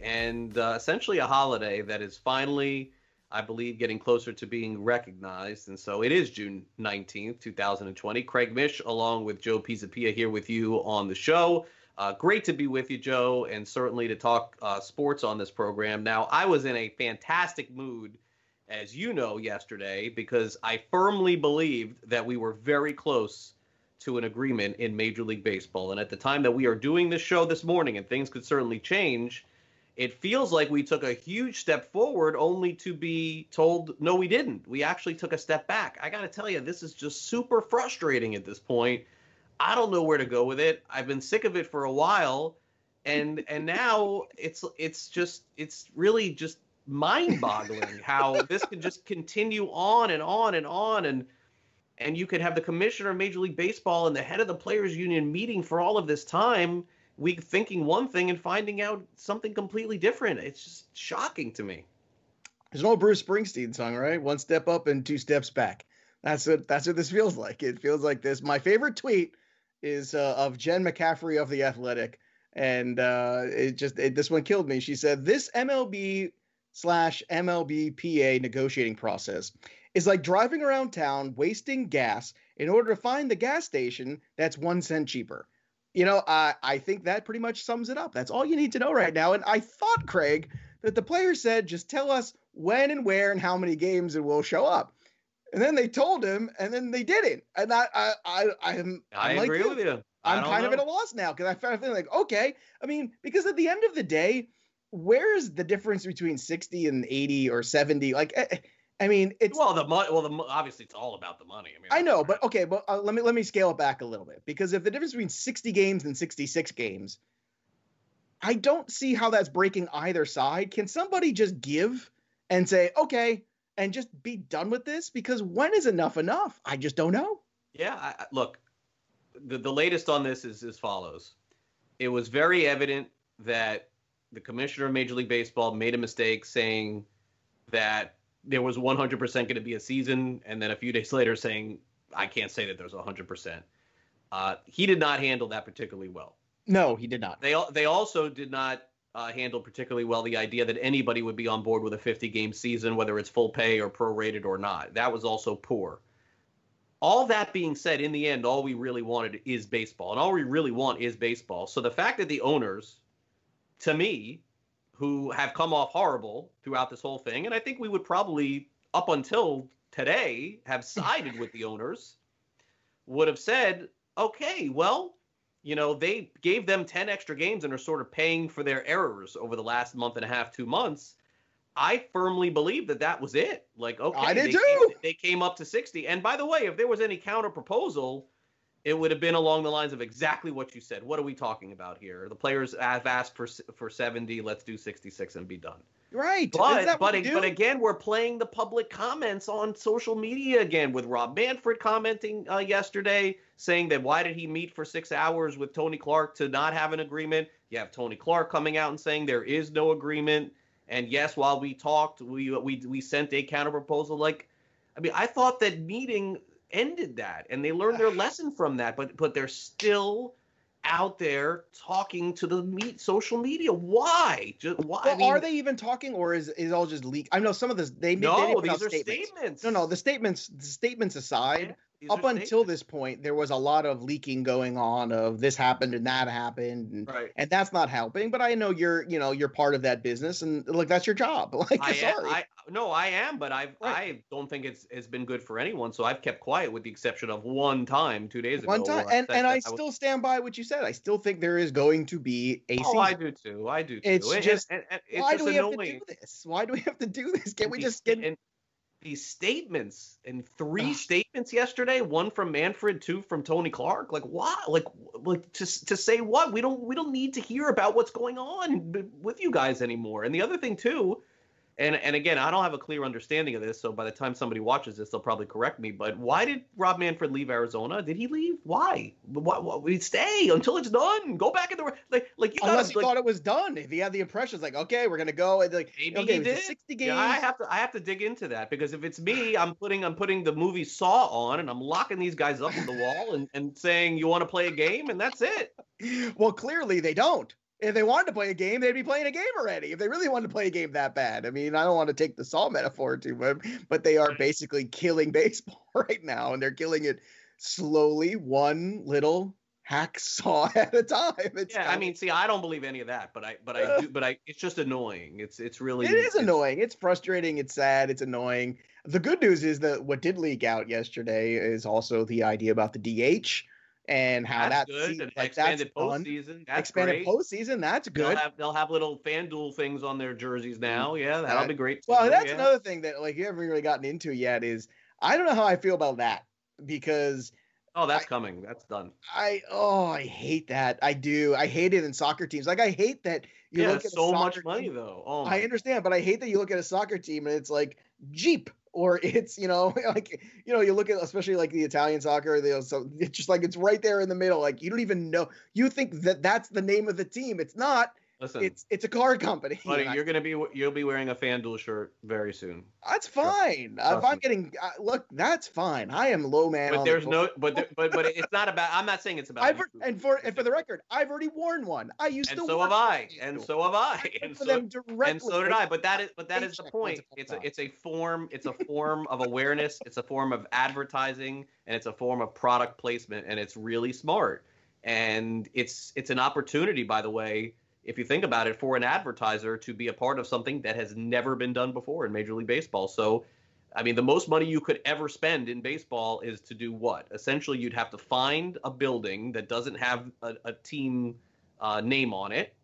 and uh, essentially a holiday that is finally, I believe, getting closer to being recognized. And so it is June 19th, 2020. Craig Mish, along with Joe Pisapia, here with you on the show. Uh, great to be with you, Joe, and certainly to talk uh, sports on this program. Now, I was in a fantastic mood, as you know, yesterday because I firmly believed that we were very close to an agreement in Major League Baseball. And at the time that we are doing this show this morning, and things could certainly change, it feels like we took a huge step forward only to be told, no, we didn't. We actually took a step back. I got to tell you, this is just super frustrating at this point. I don't know where to go with it. I've been sick of it for a while. And and now it's it's just it's really just mind-boggling how this can just continue on and on and on and and you could have the commissioner of Major League Baseball and the head of the players union meeting for all of this time, we thinking one thing and finding out something completely different. It's just shocking to me. There's an old Bruce Springsteen song, right? One step up and two steps back. That's what that's what this feels like. It feels like this. My favorite tweet is uh, of Jen McCaffrey of the Athletic, and uh, it just it, this one killed me. She said this MLB slash MLBPA negotiating process is like driving around town wasting gas in order to find the gas station that's one cent cheaper. You know, I I think that pretty much sums it up. That's all you need to know right now. And I thought, Craig, that the player said, just tell us when and where and how many games it will show up. And then they told him, and then they didn't. And I I I I'm, I I'm like agree you. with you. I I'm don't kind of at a loss now because I feel like, okay, I mean, because at the end of the day, where's the difference between 60 and 80 or 70? Like, eh, eh, I mean, it's well, the money. Well, the obviously it's all about the money. I mean, I know, but okay, but uh, let me let me scale it back a little bit because if the difference between 60 games and 66 games, I don't see how that's breaking either side. Can somebody just give and say, okay, and just be done with this? Because when is enough enough? I just don't know. Yeah, I, I- look, the, the latest on this is as follows. It was very evident that the commissioner of Major League Baseball made a mistake saying that there was 100% going to be a season, and then a few days later saying, I can't say that there's 100%. Uh, he did not handle that particularly well. No, he did not. They they also did not uh, handle particularly well the idea that anybody would be on board with a 50 game season, whether it's full pay or prorated or not. That was also poor. All that being said, in the end, all we really wanted is baseball, and all we really want is baseball. So the fact that the owners, to me, who have come off horrible throughout this whole thing, and I think we would probably, up until today, have sided with the owners, would have said, okay, well, you know, they gave them 10 extra games and are sort of paying for their errors over the last month and a half, two months. I firmly believe that that was it. Like, okay, I did they, too. Came, they came up to 60. And by the way, if there was any counter proposal, it would have been along the lines of exactly what you said. What are we talking about here? The players have asked for for 70. Let's do 66 and be done. Right. But but but again, we're playing the public comments on social media again with Rob Manfred commenting uh, yesterday saying that why did he meet for six hours with Tony Clark to not have an agreement? You have Tony Clark coming out and saying there is no agreement. And yes, while we talked, we we we sent a counter proposal. Like, I mean, I thought that meeting ended that, and they learned their lesson from that. But but they're still out there talking to the meet social media. Why? Just why? Well, I mean, are they even talking, or is is all just leak? I know some of this. They made no, these are statements. statements. No, no, the statements. The statements aside, up until this point, there was a lot of leaking going on of this happened and that happened, and, Right. and that's not helping. But I know you're, you know, you're part of that business, and like that's your job. Like, I, am, sorry. I no, I am, but I've Right. I don't think it's it's been good for anyone. So I've kept quiet, with the exception of one time two days ago. One time, and said and I was- still stand by what you said. I still think there is going to be a Oh, I do too. I do too. It's And- just- and, and it's Why just do we have to do this? Why do we have to do this? Can we just get? These statements and three statements yesterday one from manfred two from tony clark. Like why? Like like to, to say what? We don't we don't need to hear about what's going on with you guys anymore. And the other thing too and and again i don't have a clear understanding of this so by the time somebody watches this they'll probably correct me but why did rob manfred leave arizona did he leave why why, why we stay until it's done go back in the like like you Unless gotta he like, thought it was done. If he had the impressions like, okay, we're gonna go and like, Maybe okay, he it was a did. sixty games. Yeah, I have to I have to dig into that because if it's me, I'm putting I'm putting the movie Saw on and I'm locking these guys up on the wall and, and saying you want to play a game and that's it. well, clearly they don't. If they wanted to play a game, they'd be playing a game already. If they really wanted to play a game that bad, I mean, I don't want to take the Saw metaphor too much, but they are basically killing baseball right now, and they're killing it slowly, one little hacksaw at a time. It's Yeah, I mean, see, I don't believe any of that, but I but I do but I it's just annoying. It's it's really it is it's- annoying. It's frustrating. It's sad. It's annoying. The good news is that what did leak out yesterday is also the idea about the DH and how That's that good. se- and like, that's expanded fun. postseason. That's Expanded great. postseason. That's good. They'll have they'll have little FanDuel things on their jerseys now. Yeah, that'll Uh, be great. Well, too, that's yeah. another thing that like you haven't really gotten into yet is I don't know how I feel about that because Oh, that's coming. That's done. I oh I hate that. I do. I hate it in soccer teams. Like I hate that you yeah, look at so much money team- though. Oh, I understand, but I hate that you look at a soccer team and it's like Jeep or it's you know like you know you look at especially like the Italian soccer they so it's just like it's right there in the middle like you don't even know you think that that's the name of the team it's not Listen, it's it's a car company buddy, you're gonna be you'll be wearing a FanDuel shirt very soon. that's fine if I'm getting uh, look that's fine I am low man But the there's board. no, but there, but but it's not about. I'm not saying it's about. I've and for and for the record I've already worn one I used and to so have I, and so have I, I and so them directly and so did I. But that is but that is the point. It's a it's a form it's a form of awareness. It's a form of advertising, and it's a form of product placement, and it's really smart. And it's it's an opportunity, by the way, if you think about it, for an advertiser to be a part of something that has never been done before in Major League Baseball. So. I mean, the most money you could ever spend in baseball is to do what? Essentially, you'd have to find a building that doesn't have a, a team uh, name on it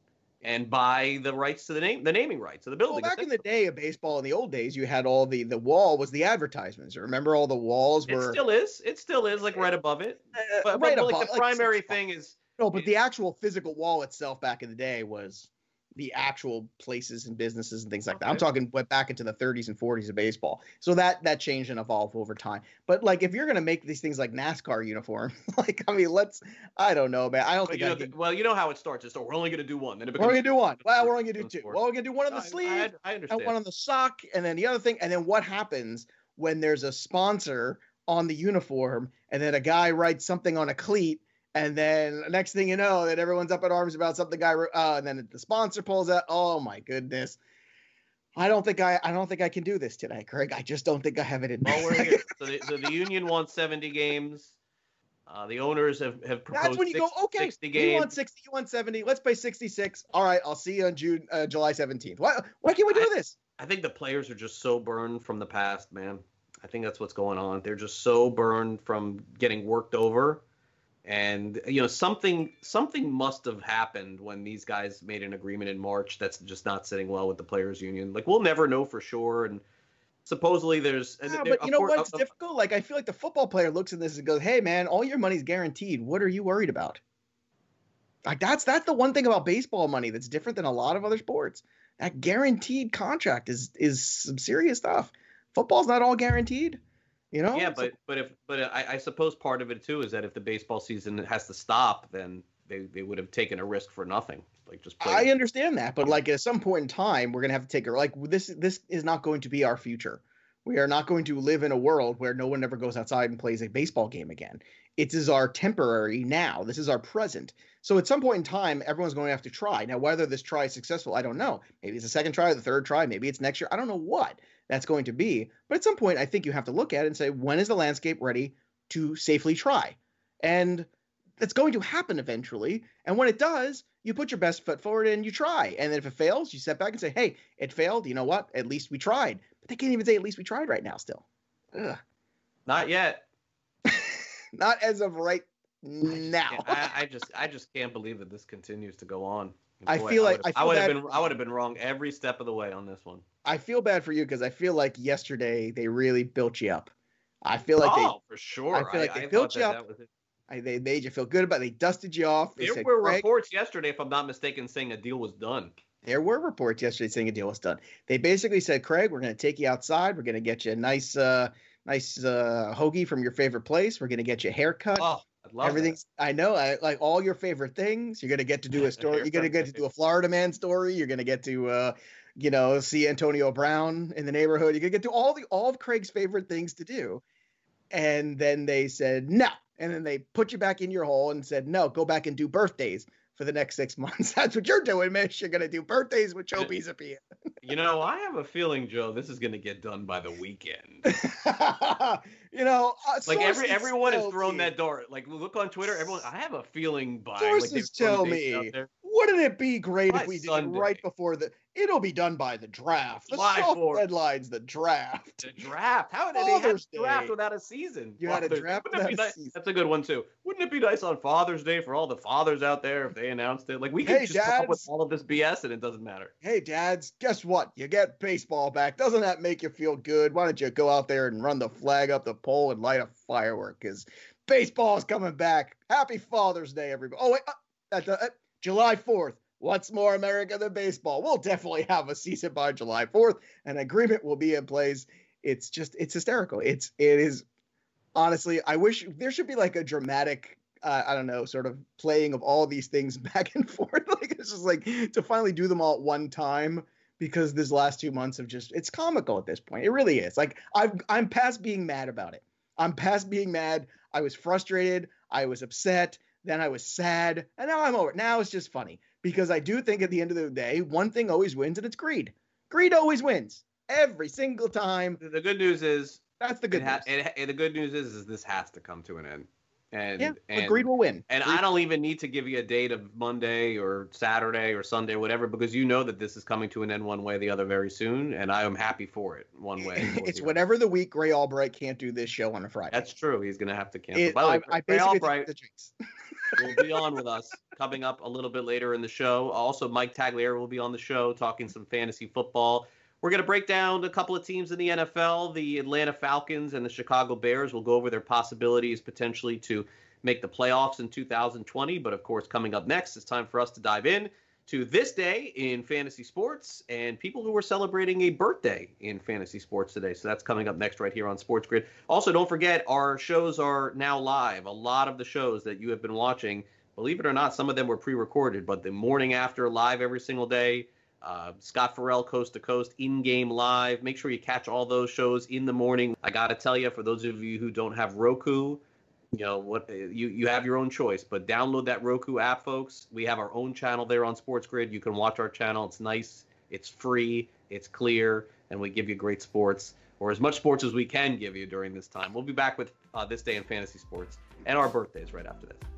and buy the rights to the name, the naming rights of the building. Well, back in the day of baseball, in the old days, you had all the the wall was the advertisements. Remember, all the walls it were still is. It still is like right above it. uh, But, right but like the primary six thing is No, but the actual physical wall itself back in the day was the actual places and businesses and things like that. I'm talking went back into the 30s and 40s of baseball. So that that changed and evolved over time. But like if you're gonna make these things like NASCAR uniform, like I mean, let's I don't know, man. I don't think you I know, can. well, you know how it starts. It's so we're only going to do one. Then it We're only gonna do one. Well, we're only gonna do two. Well, we're gonna do one on the I- I, I understand. and one on the sock, and then the other thing, and then what happens when there's a sponsor on the uniform, and then a guy writes something on a cleat, and then next thing you know, that everyone's up in arms about something guy, wrote- uh, and then the sponsor pulls out. Oh my goodness. I don't think I, I don't think I can do this today, Craig. I just don't think I have it in well, me. we're here. So the, so the union wants 70 games. Uh, the owners have, have proposed That's when you six- go, okay, 60 you want 60, you want 70, let's play 66. All right, I'll see you on June, uh, July 17th. Why, why can't we do I- this? I think the players are just so burned from the past, man. I think that's what's going on. They're just so burned from getting worked over. And you know, something something must have happened when these guys made an agreement in March that's just not sitting well with the players union. Like we'll never know for sure and supposedly there's Yeah, but you know course- what's difficult? Like I feel like the football player looks at this and goes, "Hey, man, all your money's guaranteed. What are you worried about?" Like that's that's the one thing about baseball money that's different than a lot of other sports. That guaranteed contract is is some serious stuff. Football's not all guaranteed, you know. Yeah, but but if but I, I suppose part of it too is that if the baseball season has to stop, then they, they would have taken a risk for nothing. Like just play I understand that, but like at some point in time, we're gonna have to take a like this. This is not going to be our future. We are not going to live in a world where no one ever goes outside and plays a baseball game again. It is our temporary now. This is our present. So at some point in time, everyone's going to have to try. Now, whether this try is successful, I don't know. Maybe it's the second try or the third try. Maybe it's next year. I don't know what that's going to be. But at some point, I think you have to look at it and say, when is the landscape ready to safely try? And that's going to happen eventually. And when it does, you put your best foot forward and you try. And then if it fails, you step back and say, hey, it failed. You know what? At least we tried. But they can't even say, at least we tried right now still. Ugh. Not yet. Not as of right now. I, I, just I just can't believe that this continues to go on. I feel like I, would have been I would have been wrong every step of the way on this one. I feel bad for you because I feel like yesterday they really built you up. I feel like oh, they for sure. I feel like they built you up. I, they made you feel good about. It. They dusted you off. They there said, were reports yesterday, if I'm not mistaken, saying a deal was done. There were reports yesterday saying a deal was done. They basically said, Craig, we're going to take you outside. We're going to get you a nice, uh, nice uh, hoagie from your favorite place. We're going to get you a haircut. Oh, I Everything's. That. I know. I like all your favorite things. You're going to get to do a story. You're going to get to do a Florida man story. You're going to get to, uh, you know, see Antonio Brown in the neighborhood. You're going to get to all the all of Craig's favorite things to do. And then they said no. And then they put you back in your hole and said, no, go back and do birthdays for the next six months. That's what you're doing, Mish. You're gonna do birthdays with Joe Pisapia. you know, I have a feeling, Joe, this is gonna get done by the weekend. you know, uh, like every everyone has thrown me. that door. Like look on Twitter, everyone. I have a feeling by sources like, tell me. Wouldn't it be great by if we Sunday. did it right before the? It'll be done by the draft. The July soft 4th. deadline's the draft. The draft. How did they have draft without a season? You Father's, had a draft without a nice? season. That's a good one too. Wouldn't it be nice on Father's Day for all the fathers out there if they announced it? Like we could hey, just dads, come up with all of this BS and it doesn't matter. Hey, dads, guess what? You get baseball back. Doesn't that make you feel good? Why don't you go out there and run the flag up the pole and light a firework? Because baseball's coming back. Happy Father's Day, everybody. Oh wait, uh, that's uh, July fourth. What's more America than baseball? We'll definitely have a season by July 4th. An agreement will be in place. It's just, it's hysterical. It's, it is honestly, I wish there should be like a dramatic, uh, I don't know, sort of playing of all these things back and forth. like it's just like to finally do them all at one time because this last two months have just, it's comical at this point. It really is. Like I've, I'm past being mad about it. I'm past being mad. I was frustrated. I was upset. Then I was sad. And now I'm over. Now it's just funny because I do think at the end of the day, one thing always wins, and it's greed. Greed always wins every single time. The good news is that's the good ha- news. It, the good news is, is this has to come to an end. And, yeah, and greed will win. And. I don't even need to give you a date of Monday or Saturday or Sunday or whatever because you know that this is coming to an end one way or the other very soon, and I am happy for it one way. it's whatever the week Grey Albright can't do this show on a Friday. That's true. He's going to have to cancel. It, By the way, I, Grey Albright will be on with us coming up a little bit later in the show. Also, Mike Tagliere will be on the show talking some fantasy football. We're going to break down a couple of teams in the NFL. The Atlanta Falcons and the Chicago Bears will go over their possibilities potentially to make the playoffs in 2020. But of course, coming up next, it's time for us to dive in to this day in fantasy sports and people who are celebrating a birthday in fantasy sports today. So that's coming up next right here on Sports Grid. Also, don't forget our shows are now live. A lot of the shows that you have been watching, believe it or not, some of them were pre-recorded, but the morning after live every single day. Uh, Scott Ferrall, Coast to Coast, in game live. Make sure you catch all those shows in the morning. I got to tell you, for those of you who don't have Roku, you know what you you have your own choice but download that roku app folks. We have our own channel there on sports grid. You can watch our channel. It's nice it's free it's clear and we give you great sports or as much sports as we can give you during this time. We'll be back with uh, this day in fantasy sports and our birthdays right after this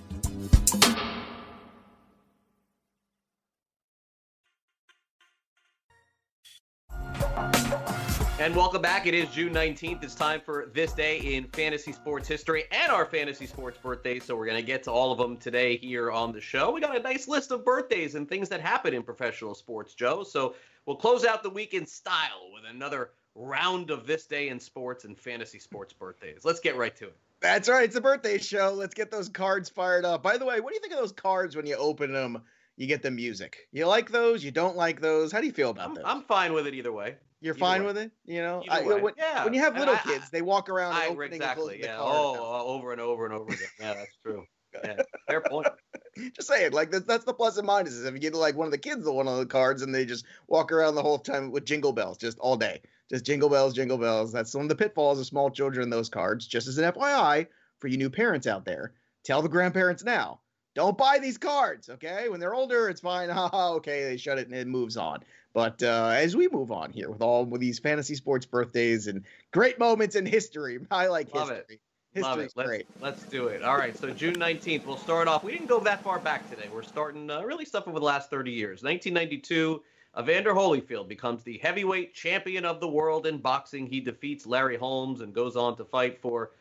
And welcome back. It is June 19th. It's time for this day in fantasy sports history and our fantasy sports birthdays. So we're going to get to all of them today here on the show. We got a nice list of birthdays and things that happen in professional sports, Joe. So we'll close out the week in style with another round of this day in sports and fantasy sports birthdays. Let's get right to it. That's right. It's a birthday show. Let's get those cards fired up. By the way, what do you think of those cards when you open them? You get the music. You like those? You don't like those? How do you feel about I'm, those? I'm fine with it either way. You're Either fine way. with it, you know. I, when, Yeah. when you have little I- kids, they walk around I, opening and exactly. closing the Yeah. Oh, oh, over and over and over again. Yeah, that's true. Yeah. Fair point. Just saying, like that's, that's the plus and minuses. If you get like one of the kids the one of the cards, and they just walk around the whole time with jingle bells, just all day, just jingle bells, jingle bells. That's one of the pitfalls of small children. Those cards, just as an FYI for you new parents out there, tell the grandparents now. Don't buy these cards, okay? When they're older, it's fine. Okay, they shut it and it moves on. But uh, as we move on here with all with these fantasy sports birthdays and great moments in history, I like Love it. history. Love History's it. Let's, great. let's do it. All right. So June 19th, we'll start off. We didn't go that far back today. We're starting uh, really stuff over the last 30 years. 1992, Evander Holyfield becomes the heavyweight champion of the world in boxing. He defeats Larry Holmes and goes on to fight for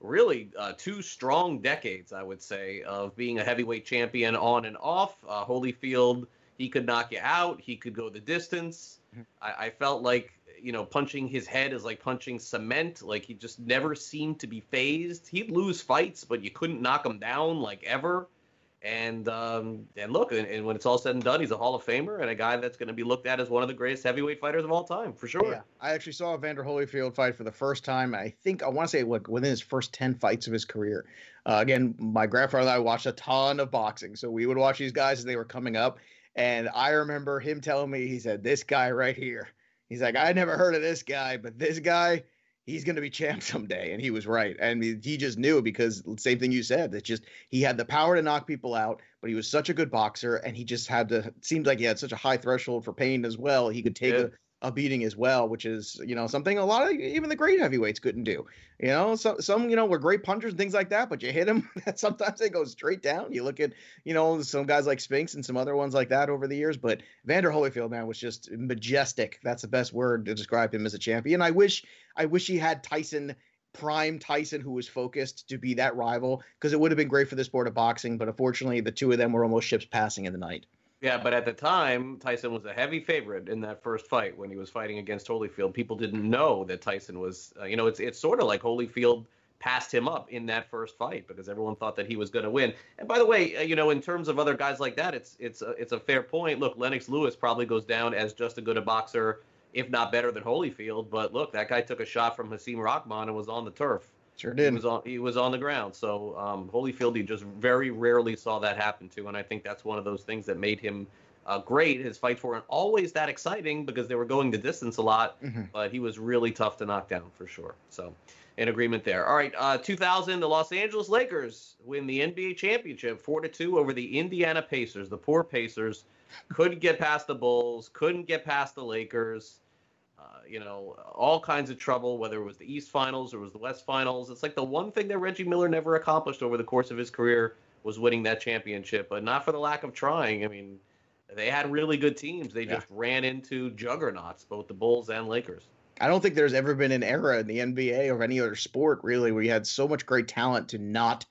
really uh, two strong decades, I would say, of being a heavyweight champion on and off. Uh, Holyfield, he could knock you out. He could go the distance. I, I felt like you know punching his head is like punching cement. Like he just never seemed to be phased. He'd lose fights, but you couldn't knock him down like ever. And um, and look, and, and when it's all said and done, he's a Hall of Famer and a guy that's going to be looked at as one of the greatest heavyweight fighters of all time, for sure. Yeah, I actually saw Vander Holyfield fight for the first time. I think I want to say like within his first ten fights of his career. Uh, again, my grandfather and I watched a ton of boxing, so we would watch these guys as they were coming up. And I remember him telling me, he said, "This guy right here." He's like, "I never heard of this guy, but this guy." He's going to be champ someday, and he was right. And he just knew because same thing you said. That just he had the power to knock people out, but he was such a good boxer, and he just had to. Seemed like he had such a high threshold for pain as well. He could take Yeah. a, a beating as well, which is you know something a lot of even the great heavyweights couldn't do. You know, some some you know were great punchers and things like that, but you hit them, sometimes they go straight down. You look at you know some guys like Spinks and some other ones like that over the years, but Vander Holyfield man was just majestic. That's the best word to describe him as a champion. I wish I wish he had Tyson. Prime Tyson, who was focused to be that rival, because it would have been great for the sport of boxing. But unfortunately, the two of them were almost ships passing in the night. Yeah, but at the time, Tyson was a heavy favorite in that first fight when he was fighting against Holyfield. People didn't know that Tyson was, uh, you know, it's it's sort of like Holyfield passed him up in that first fight because everyone thought that he was going to win. And by the way, uh, you know, in terms of other guys like that, it's it's a, it's a fair point. Look, Lennox Lewis probably goes down as just as good a boxer, if not better than Holyfield. But look, that guy took a shot from Hasim Rahman and was on the turf. Sure He did. was on he was on the ground. So um, Holyfield, he just very rarely saw that happen to, and I think that's one of those things that made him uh, great. His fights weren't always that exciting because they were going the distance a lot, Mhm. but he was really tough to knock down for sure. So, in agreement there. All right, uh, 2000, the Los Angeles Lakers win the NBA championship, four to two over the Indiana Pacers. The poor Pacers couldn't get past the Bulls, couldn't get past the Lakers uh, you know, all kinds of trouble, whether it was the East Finals or it was the West Finals. It's like the one thing that Reggie Miller never accomplished over the course of his career was winning that championship, but not for the lack of trying. I mean, they had really good teams. They Yeah. just ran into juggernauts, both the Bulls and Lakers. I don't think there's ever been an era in the NBA or any other sport really where you had so much great talent to not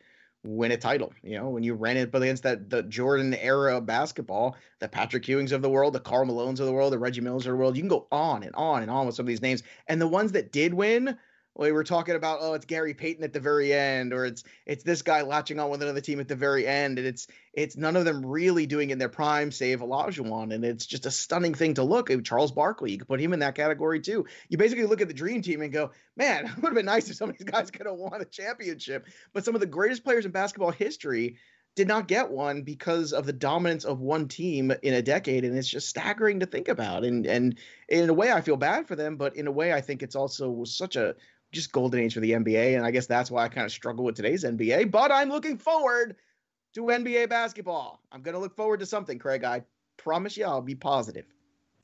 win a title. You know, when you ran it against that the Jordan era of basketball, the Patrick Ewings of the world, the Karl Malones of the world, the Reggie Millers of the world, you can go on and on and on with some of these names. And the ones that did win, we were talking about, oh, it's Gary Payton at the very end, or it's it's this guy latching on with another team at the very end, and it's it's none of them really doing in their prime, save Olajuwon, and it's just a stunning thing to look. at. Charles Barkley, you could put him in that category too. You basically look at the dream team and go, man, it would have been nice if some of these guys could have won a championship. But some of the greatest players in basketball history did not get one because of the dominance of one team in a decade, and it's just staggering to think about. And and in a way, I feel bad for them, but in a way, I think it's also such a just golden age for the NBA, and I guess that's why I kind of struggle with today's NBA. But I'm looking forward to NBA basketball. I'm gonna look forward to something, Craig. I promise you, I'll be positive.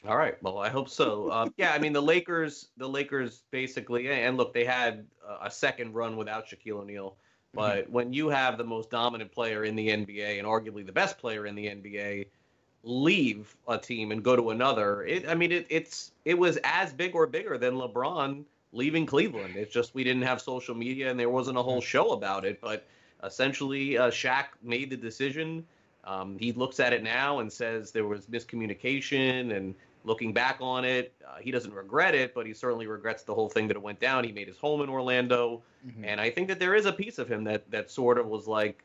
All right. Well, I hope so. Uh, yeah, I mean the Lakers. The Lakers basically, and look, they had a second run without Shaquille O'Neal. But mm-hmm. when you have the most dominant player in the NBA and arguably the best player in the NBA leave a team and go to another, it, I mean, it, it's it was as big or bigger than LeBron leaving Cleveland. It's just we didn't have social media and there wasn't a whole mm-hmm. show about it. But essentially, uh, Shaq made the decision. Um, he looks at it now and says there was miscommunication and looking back on it, uh, he doesn't regret it, but he certainly regrets the whole thing that it went down. He made his home in Orlando, mm-hmm. and I think that there is a piece of him that that sort of was like,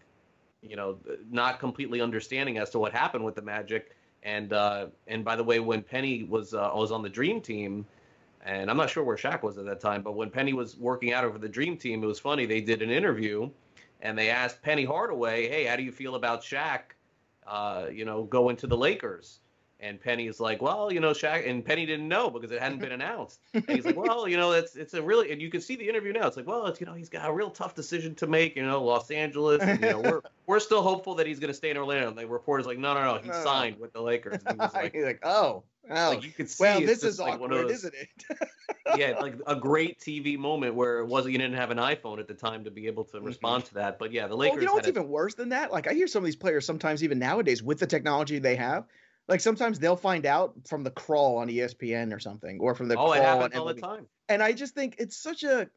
you know, not completely understanding as to what happened with the Magic. And uh, and by the way, when Penny was uh, was on the Dream Team, and I'm not sure where Shaq was at that time, but when Penny was working out over the Dream Team, it was funny. They did an interview, and they asked Penny Hardaway, "Hey, how do you feel about Shaq? Uh, you know, going to the Lakers?" And Penny is like, well, you know, Shaq, and Penny didn't know because it hadn't been announced. And he's like, well, you know, it's it's a really, and you can see the interview now. It's like, well, it's you know, he's got a real tough decision to make. You know, Los Angeles. And, you know, we're we're still hopeful that he's going to stay in Orlando. And the reporter's like, no, no, no, he signed with the Lakers. And he was like, he's like, oh, oh, like you could see. Well, this is like awkward, those, isn't it? yeah, like a great TV moment where it wasn't you didn't have an iPhone at the time to be able to mm-hmm. respond mm-hmm. to that. But yeah, the Lakers. Well, you know what's a, even worse than that? Like I hear some of these players sometimes even nowadays with the technology they have like sometimes they'll find out from the crawl on ESPN or something, or from the oh, crawl it happens on all the time. And I just think it's such a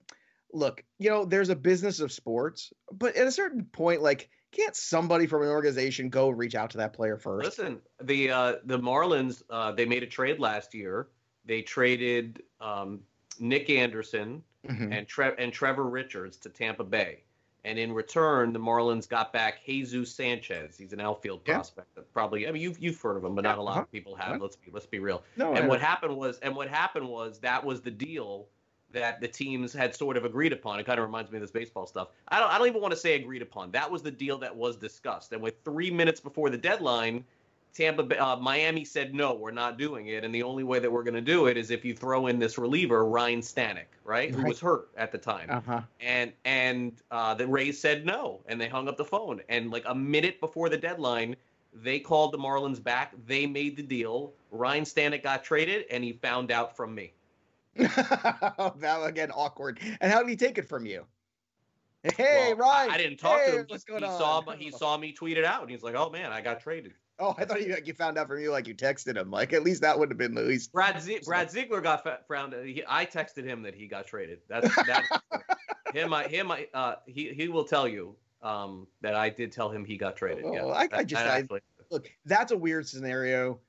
look. You know, there's a business of sports, but at a certain point, like, can't somebody from an organization go reach out to that player first? Listen, the uh, the Marlins uh, they made a trade last year. They traded um, Nick Anderson mm-hmm. and Tre- and Trevor Richards to Tampa Bay. And in return, the Marlins got back Jesus Sanchez. He's an outfield yeah. prospect. That probably, I mean, you've you've heard of him, but yeah, not a lot uh-huh. of people have. Let's be let's be real. No, and what happened was, and what happened was that was the deal that the teams had sort of agreed upon. It kind of reminds me of this baseball stuff. I don't I don't even want to say agreed upon. That was the deal that was discussed. And with three minutes before the deadline, Tampa, uh, Miami said no, we're not doing it, and the only way that we're going to do it is if you throw in this reliever, Ryan Stanek, right, who was hurt at the time, uh-huh. and and uh, the Rays said no, and they hung up the phone, and like a minute before the deadline, they called the Marlins back, they made the deal, Ryan Stanek got traded, and he found out from me. that again awkward. And how did he take it from you? Hey, well, Ryan. I, didn't talk hey, to him. He, he saw, he saw me tweet it out, and he's like, "Oh man, I got traded." Oh, I thought you like you found out from you like you texted him. Like at least that would have been the least. Brad Z- Brad Ziegler got found. He, I texted him that he got traded. That's that. him. I, him. I, uh, he he will tell you um, that I did tell him he got traded. Oh, yeah, I, I just I, look. That's a weird scenario.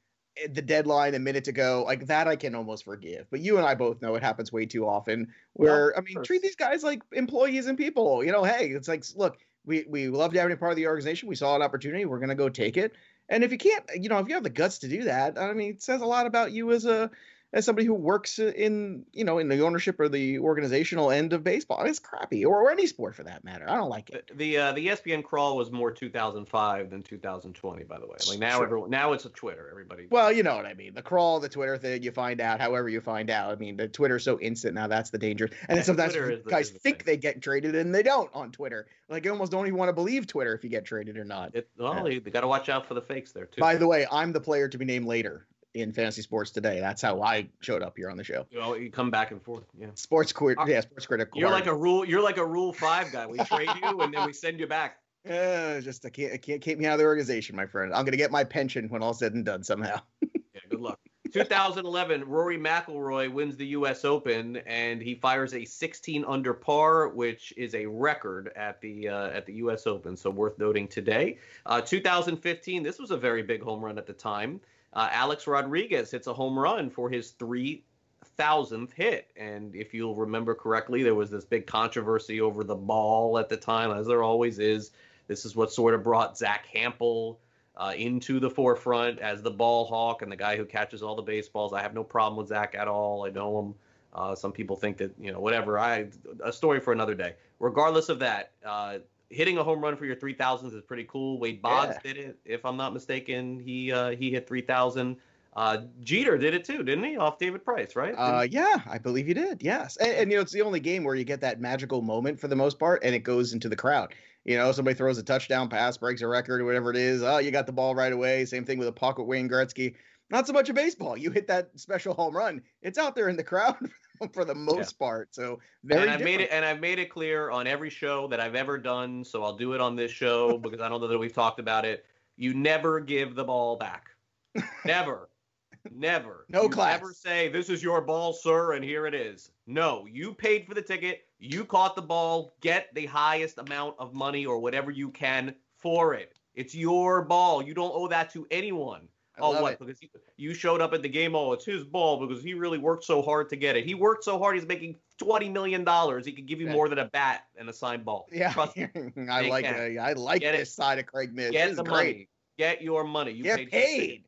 The deadline a minute to go, like that, I can almost forgive. But you and I both know it happens way too often. Where I mean, treat these guys like employees and people. You know, hey, it's like, look, we we love to have any part of the organization. We saw an opportunity. We're gonna go take it. And if you can't, you know, if you have the guts to do that, I mean, it says a lot about you as a as somebody who works in you know in the ownership or the organizational end of baseball. It's crappy, or, or any sport for that matter. I don't like it. The uh, the ESPN crawl was more 2005 than 2020, by the way. Like now, sure. everyone now it's a Twitter. Everybody. Well, you know what I mean. The crawl, the Twitter thing, you find out however you find out. I mean, the Twitter's so instant now. That's the danger. And sometimes guys the think they get traded and they don't on Twitter. Like you almost don't even want to believe Twitter if you get traded or not. It, well, yeah. they got to watch out for the fakes there too. By the way, I'm the player to be named later in fantasy sports today. That's how I showed up here on the show. Oh, you come back and forth. Yeah. Sports queer. Uh, yeah, sports critic. You're like a rule. You're like a rule five guy. We trade you and then we send you back. Uh, just I can't I can't keep me out of the organization, my friend. I'm gonna get my pension when all said and done somehow. yeah, good luck. 2011, Rory McIlroy wins the U.S. Open and he fires a 16 under par, which is a record at the uh, at the U.S. Open. So worth noting today. Uh, 2015, this was a very big home run at the time uh, Alex Rodriguez hits a home run for his 3,000th hit. And if you'll remember correctly, there was this big controversy over the ball at the time, as there always is. This is what sort of brought Zach Hample uh, into the forefront as the ball hawk and the guy who catches all the baseballs. I have no problem with Zach at all. I know him. Uh, some people think that, you know, whatever. I A story for another day. Regardless of that, uh, hitting a home run for your 3000s is pretty cool. Wade Boggs Yeah. did it, if I'm not mistaken. He uh, he hit 3000. Uh, Jeter did it too, didn't he? Off David Price, right? Uh, yeah, I believe he did. Yes, and, and you know it's the only game where you get that magical moment for the most part, and it goes into the crowd. You know, somebody throws a touchdown pass, breaks a record, whatever it is. Oh, you got the ball right away. Same thing with a puck with Wayne Gretzky. Not so much a baseball. You hit that special home run. It's out there in the crowd for the most part. So very. and I've made it and I've made it clear on every show that I've ever done, so I'll do it on this show because I don't know that we've talked about it. You never give the ball back. Never. never. No you class. Never say this is your ball, sir, and here it is. No, you paid for the ticket. You caught the ball. Get the highest amount of money or whatever you can for it. It's your ball. You don't owe that to anyone. I oh, what? it. Because you, showed up at the game. Oh, it's his ball because he really worked so hard to get it. He worked so hard. He's making twenty million dollars. He could give you more than a bat and a signed ball. Yeah, Trust me. I like it. I like Get it. this side of Craig Mish. Get This the great. money. Get your money. You Get paid. for the ticket. paid.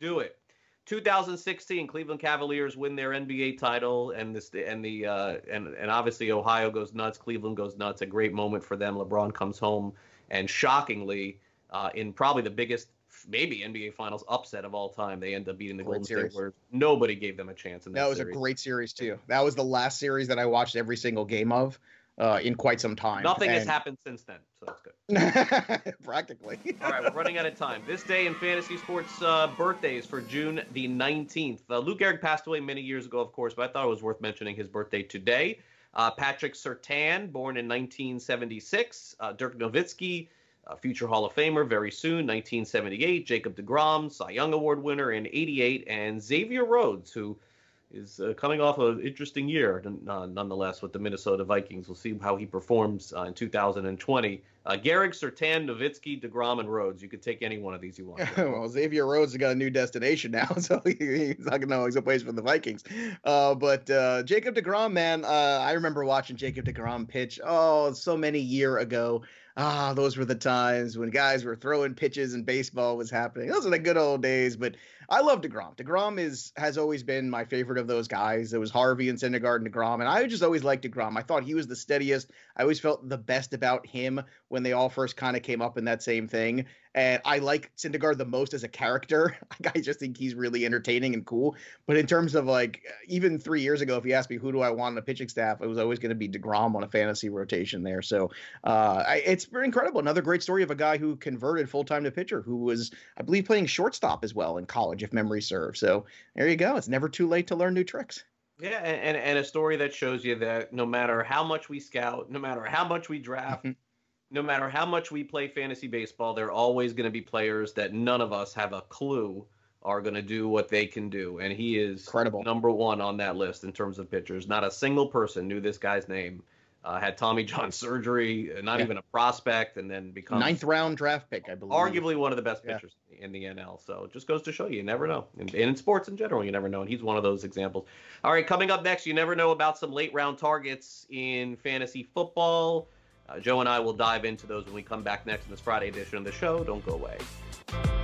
Do it. 2016, Cleveland Cavaliers win their NBA title, and this and the uh, and and obviously Ohio goes nuts, Cleveland goes nuts. A great moment for them. LeBron comes home, and shockingly, uh, in probably the biggest, maybe NBA Finals upset of all time, they end up beating the Great Golden series. State Warriors. Nobody gave them a chance in that, That was series. a great series too. That was the last series that I watched every single game of uh, in quite some time. Nothing has happened since then, so that's good. Practically. All right, we're running out of time. This day in fantasy sports uh, birthdays for June the 19th. Uh, Lou Gehrig passed away many years ago, of course, but I thought it was worth mentioning his birthday today. Uh, Patrick Sertan, born in 1976. Uh, Dirk Nowitzki, uh, future Hall of Famer, very soon, 1978. Jacob DeGrom, Cy Young Award winner in 88. And Xavier Rhodes, who is uh, coming off an interesting year, uh, nonetheless, with the Minnesota Vikings. We'll see how he performs uh, in 2020. Uh, Gehrig, Sertan, Nowitzki, DeGrom, and Rhodes. You could take any one of these you want. well, Xavier Rhodes has got a new destination now, so he, he's not gonna know he's plays for the Vikings. Uh, but uh, Jacob Degrom, man, uh, I remember watching Jacob Degrom pitch. Oh, so many year ago. Ah, those were the times when guys were throwing pitches and baseball was happening. Those are the good old days. But I love Degrom. Degrom is has always been my favorite of those guys. It was Harvey and Syndergaard and Degrom, and I just always liked Degrom. I thought he was the steadiest. I always felt the best about him when they all first kind of came up in that same thing. And I like Syndergaard the most as a character. I just think he's really entertaining and cool. But in terms of like, even three years ago, if you asked me who do I want on the pitching staff, it was always going to be Degrom on a fantasy rotation there. So uh, I, it's incredible. Another great story of a guy who converted full time to pitcher, who was, I believe, playing shortstop as well in college, if memory serves. So there you go. It's never too late to learn new tricks. Yeah, and, and, and a story that shows you that no matter how much we scout, no matter how much we draft, no matter how much we play fantasy baseball, there are always going to be players that none of us have a clue are going to do what they can do. And he is Incredible. number one on that list in terms of pitchers. Not a single person knew this guy's name. Uh, had Tommy John surgery, uh, not Yeah. even a prospect, and then becomes Ninth round draft pick, I believe. arguably one of the best Yeah. pitchers in the NL. So it just goes to show you, you never know. And, and in sports in general, you never know. And he's one of those examples. All right, coming up next, you never know about some late round targets in fantasy football. Uh, Joe and I will dive into those when we come back next in this Friday edition of the show. Don't go away.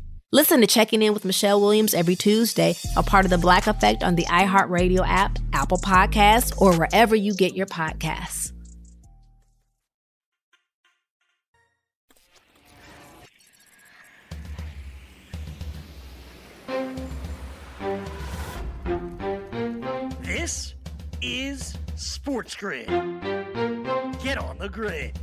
Listen to Checking In with Michelle Williams every Tuesday, a part of the Black Effect on the iHeartRadio app, Apple Podcasts, or wherever you get your podcasts. This is Sports Grid. Get on the grid.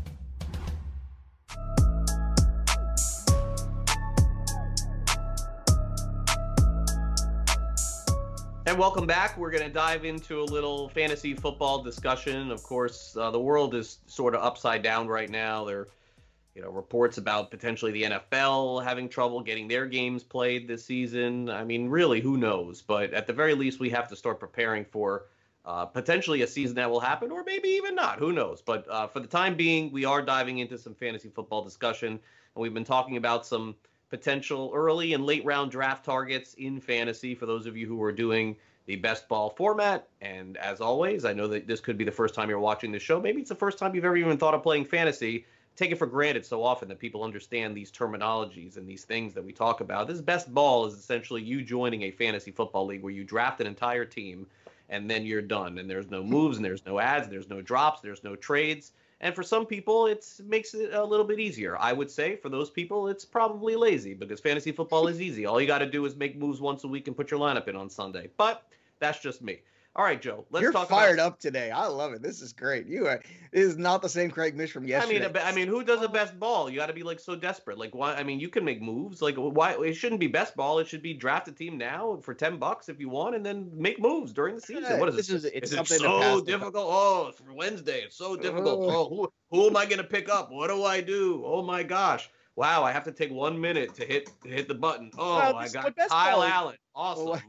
And welcome back. We're going to dive into a little fantasy football discussion. Of course, uh, the world is sort of upside down right now. There, you know, reports about potentially the NFL having trouble getting their games played this season. I mean, really, who knows? But at the very least, we have to start preparing for uh, potentially a season that will happen, or maybe even not. Who knows? But uh, for the time being, we are diving into some fantasy football discussion, and we've been talking about some potential early and late round draft targets in fantasy for those of you who are doing the best ball format. And as always, I know that this could be the first time you're watching the show. Maybe it's the first time you've ever even thought of playing fantasy. Take it for granted so often that people understand these terminologies and these things that we talk about. This best ball is essentially you joining a fantasy football league where you draft an entire team and then you're done. And there's no moves and there's no ads, there's no drops, there's no trades. And for some people, it makes it a little bit easier. I would say for those people, it's probably lazy because fantasy football is easy. All you got to do is make moves once a week and put your lineup in on Sunday. But that's just me. All right, Joe. Let's You're talk. fired about... up today. I love it. This is great. You are. This is not the same Craig Mish from yesterday. I mean, I mean, who does a best ball? You got to be like so desperate. Like, why? I mean, you can make moves. Like, why? It shouldn't be best ball. It should be draft a team now for ten bucks if you want, and then make moves during the season. Yeah, what is this? It? Is it's is something it so difficult? Oh, it's for Wednesday. It's so difficult. Oh, oh who, who am I going to pick up? What do I do? Oh my gosh wow, I have to take one minute to hit to hit the button. Oh, well, I got Kyle Allen. Awesome. Well,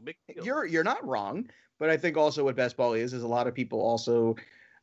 you're you're not wrong. But I think also what best ball is is a lot of people also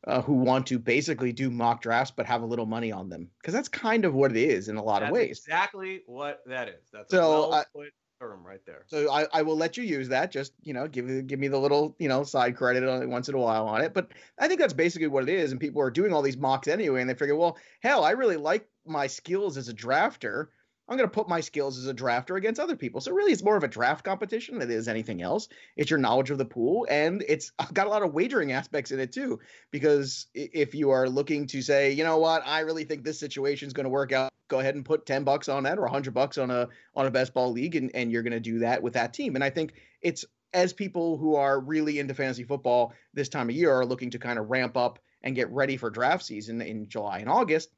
uh, who want to basically do mock drafts but have a little money on them because that's kind of what it is in a lot that's of ways. Exactly what that is. That's so, put term right there. So I, I will let you use that. Just you know, give give me the little you know side credit on it once in a while on it. But I think that's basically what it is. And people are doing all these mocks anyway, and they figure, well, hell, I really like my skills as a drafter. I'm going to put my skills as a drafter against other people. So really, it's more of a draft competition than it is anything else. It's your knowledge of the pool, and it's got a lot of wagering aspects in it too. Because if you are looking to say, you know what, I really think this situation is going to work out, go ahead and put ten bucks on that or hundred bucks on a on a best ball league, and and you're going to do that with that team. And I think it's as people who are really into fantasy football this time of year are looking to kind of ramp up and get ready for draft season in July and August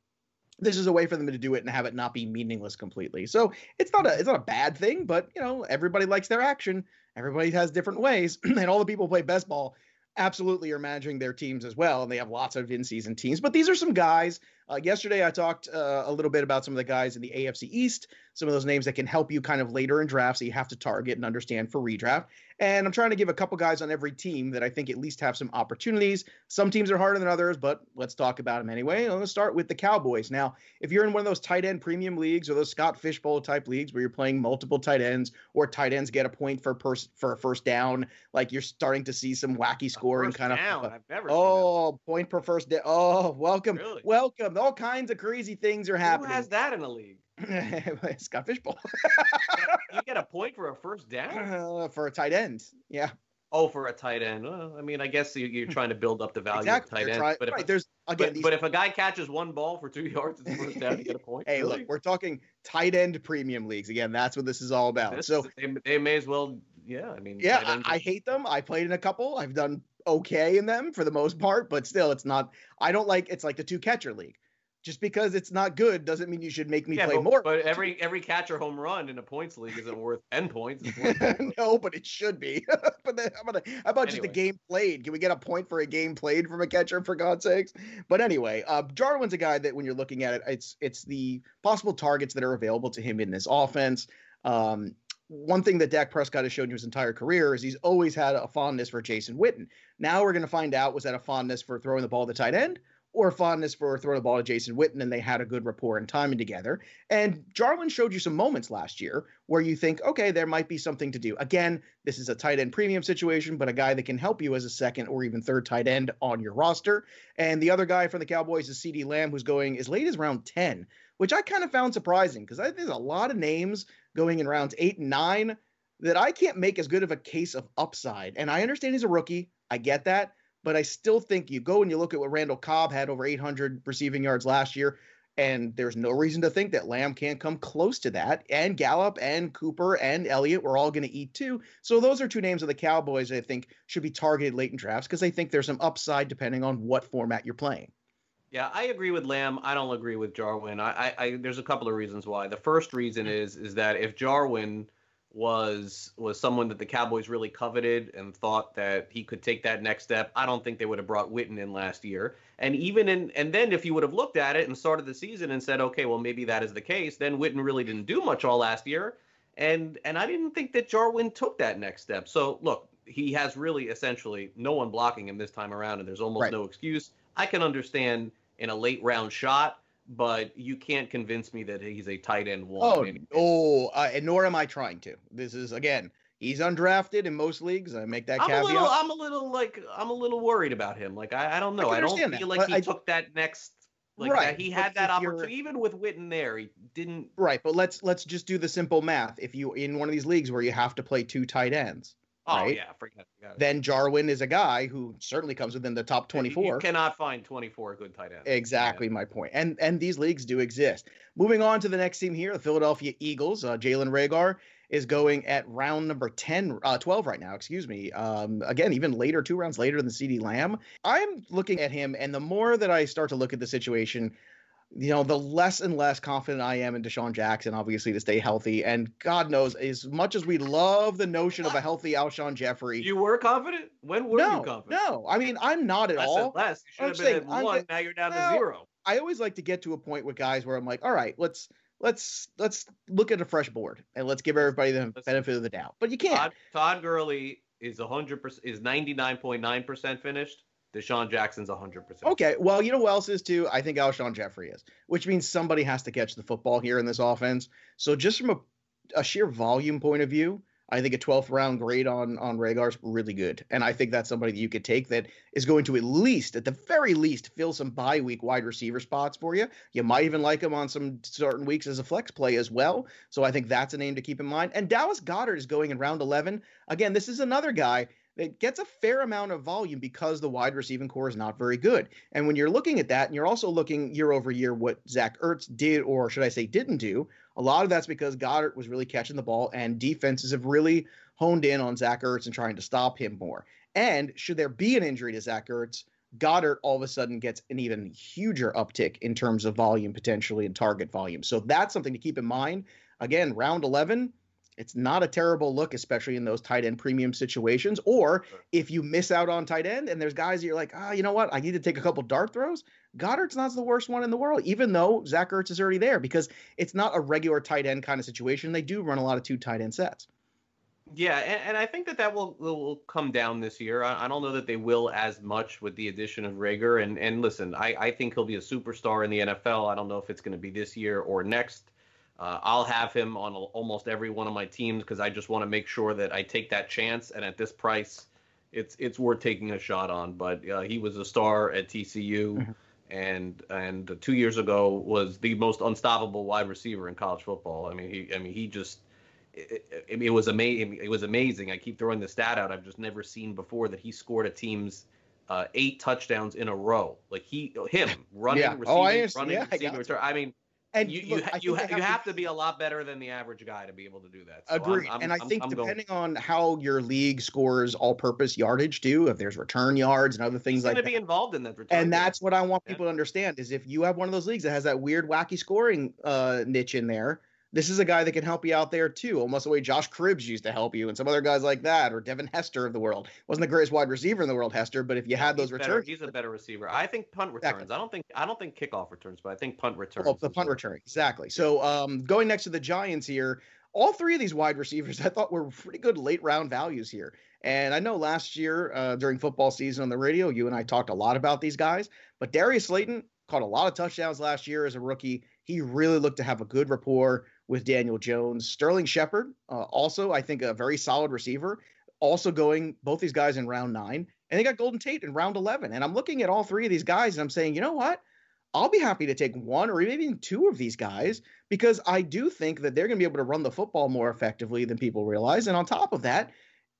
this is a way for them to do it and have it not be meaningless completely. So it's not a it's not a bad thing, but you know everybody likes their action. Everybody has different ways, and all the people play best ball absolutely are managing their teams as well, and they have lots of in-season teams. But these are some guys. Uh, yesterday, I talked uh, a little bit about some of the guys in the AFC East, some of those names that can help you kind of later in drafts that you have to target and understand for redraft. And I'm trying to give a couple guys on every team that I think at least have some opportunities. Some teams are harder than others, but let's talk about them anyway. I'm going to start with the Cowboys. Now, if you're in one of those tight end premium leagues or those Scott Fishbowl type leagues where you're playing multiple tight ends or tight ends get a point for pers- for a first down, like you're starting to see some wacky scoring kind down. of. I've never oh, point per first down. Oh, welcome, really? welcome. All kinds of crazy things are happening. Who has that in a league? Scott Fishbowl. you get a point for a first down uh, for a tight end. Yeah. Oh, for a tight end. Well, I mean, I guess you're trying to build up the value exactly. of tight end. but right. if, there's again, but, these... but, if a guy catches one ball for two yards, it's first down. You get a point. hey, really? look, we're talking tight end premium leagues again. That's what this is all about. This so they, they, may as well. Yeah, I mean. Yeah, I, I hate them. I played in a couple. I've done okay in them for the most part, but still, it's not. I don't like. It's like the two catcher league just because it's not good doesn't mean you should make me yeah, play but, more. But every every catcher home run in a points league isn't worth ten points. no, but it should be. but then, how about, how about anyway. just a game played? Can we get a point for a game played from a catcher for God's sakes? But anyway, uh, Jarwin's a guy that when you're looking at it, it's it's the possible targets that are available to him in this offense. Um, one thing that Dak Prescott has shown you his entire career is he's always had a fondness for Jason Witten. Now we're going to find out was that a fondness for throwing the ball to tight end or fondness for throwing the ball to Jason Witten, and they had a good rapport and timing together. And Jarwin showed you some moments last year where you think, okay, there might be something to do. Again, this is a tight end premium situation, but a guy that can help you as a second or even third tight end on your roster. And the other guy from the Cowboys is CeeDee Lamb, who's going as late as round 10, which I kind of found surprising because there's a lot of names going in rounds eight and nine that I can't make as good of a case of upside. And I understand he's a rookie. I get that but I still think you go and you look at what Randall Cobb had over 800 receiving yards last year. And there's no reason to think that Lamb can't come close to that. And Gallup and Cooper and Elliott we're all going to eat too. So those are two names of the Cowboys I think should be targeted late in drafts because I think there's some upside depending on what format you're playing. Yeah, I agree with Lamb. I don't agree with Jarwin. I, I, I, there's a couple of reasons why. The first reason is is that if Jarwin was was someone that the Cowboys really coveted and thought that he could take that next step, I don't think they would have brought Witten in last year. And even in and then if you would have looked at it and started the season and said, okay, well maybe that is the case, then Witten really didn't do much all last year. And and I didn't think that Jarwin took that next step. So look, he has really essentially no one blocking him this time around, and there's almost right. no excuse. I can understand in a late round shot, but you can't convince me that he's a tight end one. Oh, oh, uh, and nor am I trying to. This is again, he's undrafted in most leagues. I make that I'm caveat. A little, I'm a little like I'm a little worried about him. Like I, I don't know. I, I don't feel that, like he I, took that next. Like right, that he had that opportunity. Even with Witten there, he didn't. Right, but let's let's just do the simple math. If you in one of these leagues where you have to play two tight ends, Oh right? yeah, forget, forget Then Jarwin is a guy who certainly comes within the top 24. You cannot find 24 good tight ends. Exactly yeah. my point. And and these leagues do exist. Moving on to the next team here, the Philadelphia Eagles. Uh, Jalen Reagor is going at round number 10, uh, 12 right now, excuse me. Um, again, even later, two rounds later than CeeDee Lamb. I'm looking at him, and the more that I start to look at the situation, you know, the less and less confident I am in DeSean Jackson, obviously, to stay healthy. And God knows, as much as we love the notion of a healthy Alshon Jeffery, You were confident? When were no, you confident? No, I mean, I'm not at less all. less. You should I'm have saying, been at one. now you're down to zero. I always like to get to a point with guys where I'm like, all right, let's let's let's look at a fresh board and let's give everybody the benefit of the doubt. But you can't. Todd, Todd Gurley is 100% is 99.9% finished. DeSean Jackson's 100%. Okay. Well, you know who else is too? I think Alshon Jeffery is, which means somebody has to catch the football here in this offense. So just from a, a sheer volume point of view, I think a 12th round grade on on Reagor is really good, and I think that's somebody that you could take that is going to at least, at the very least, fill some bye week wide receiver spots for you. You might even like him on some certain weeks as a flex play as well. So I think that's a name to keep in mind. And Dallas Goedert is going in round 11. Again, this is another guy that gets a fair amount of volume because the wide receiving core is not very good. And when you're looking at that, and you're also looking year over year what Zach Ertz did, or should I say didn't do, a lot of that's because Goedert was really catching the ball, and defenses have really honed in on Zach Ertz and trying to stop him more. And should there be an injury to Zach Ertz, Goedert all of a sudden gets an even huger uptick in terms of volume potentially and target volume. So that's something to keep in mind. Again, round 11, it's not a terrible look, especially in those tight end premium situations. Or if you miss out on tight end and there's guys you're like, ah, oh, you know what? I need to take a couple dart throws. Goedert's not the worst one in the world, even though Zach Ertz is already there because it's not a regular tight end kind of situation. They do run a lot of two tight end sets. Yeah, and, and I think that that will will come down this year. I, I, don't know that they will as much with the addition of Reagor. And and listen, I, I think he'll be a superstar in the NFL. I don't know if it's going to be this year or next. Uh, I'll have him on almost every one of my teams because I just want to make sure that I take that chance. And at this price, it's it's worth taking a shot on. But uh, he was a star at TCU, mm-hmm. and and two years ago was the most unstoppable wide receiver in college football. I mean, he I mean he just it, it, it was amazing. It was amazing. I keep throwing the stat out. I've just never seen before that he scored a team's uh, eight touchdowns in a row. Like he, him running, yeah. receiving, oh, I running, yeah, receiving, return. I mean, and you look, you, you, have, you have, to, be a lot better than the average guy to be able to do that. So Agreed. I'm, I'm, and I think I'm, depending going, on how your league scores all-purpose yardage too, if there's return yards and other things like that, be involved in that return. And that's what I want people yeah. to understand is if you have one of those leagues that has that weird, wacky scoring uh, niche in there, this is a guy that can help you out there too, almost the way Josh Cribbs used to help you, and some other guys like that, or Devin Hester of the world. Wasn't the greatest wide receiver in the world, Hester, but if you had those he's returns, better, he's a better receiver. I think punt returns. Exactly. I don't think I don't think kickoff returns, but I think punt returns. Oh, the punt well. return, exactly. So um, going next to the Giants here, all three of these wide receivers I thought were pretty good late round values here. And I know last year uh, during football season on the radio, you and I talked a lot about these guys, but Darius Slayton caught a lot of touchdowns last year as a rookie. He really looked to have a good rapport with Daniel Jones. Sterling Shepard, uh, also, I think, a very solid receiver, also going both these guys in round nine. And they got Golden Tate in round 11. And I'm looking at all three of these guys and I'm saying, you know what? I'll be happy to take one or even two of these guys because I do think that they're going to be able to run the football more effectively than people realize. And on top of that,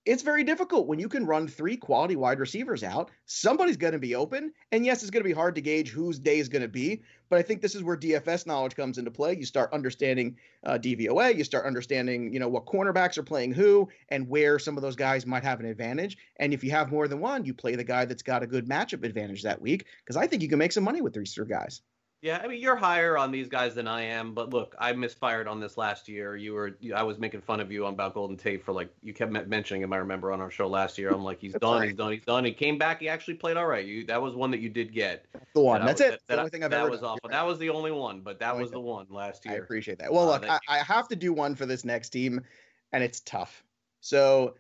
it's very difficult when you can run three quality wide receivers out. Somebody's going to be open. And yes, it's going to be hard to gauge whose day is going to be. But I think this is where DFS knowledge comes into play. You start understanding uh, DVOA, you start understanding, you know, what cornerbacks are playing who and where some of those guys might have an advantage. And if you have more than one, you play the guy that's got a good matchup advantage that week because I think you can make some money with these three guys. Yeah, I mean you're higher on these guys than I am, but look, I misfired on this last year. You were, you, I was making fun of you on about Golden Tate for like you kept mentioning him. I remember on our show last year. I'm like, he's done, right. he's done, he's done. He came back, he actually played all right. You, that was one that you did get. The one, that's was, it. That, the only thing I've that was done. awful. That was the only one, but that was the one last year. I appreciate that. Well, look, uh, I, I, have to do one for this next team, and it's tough. So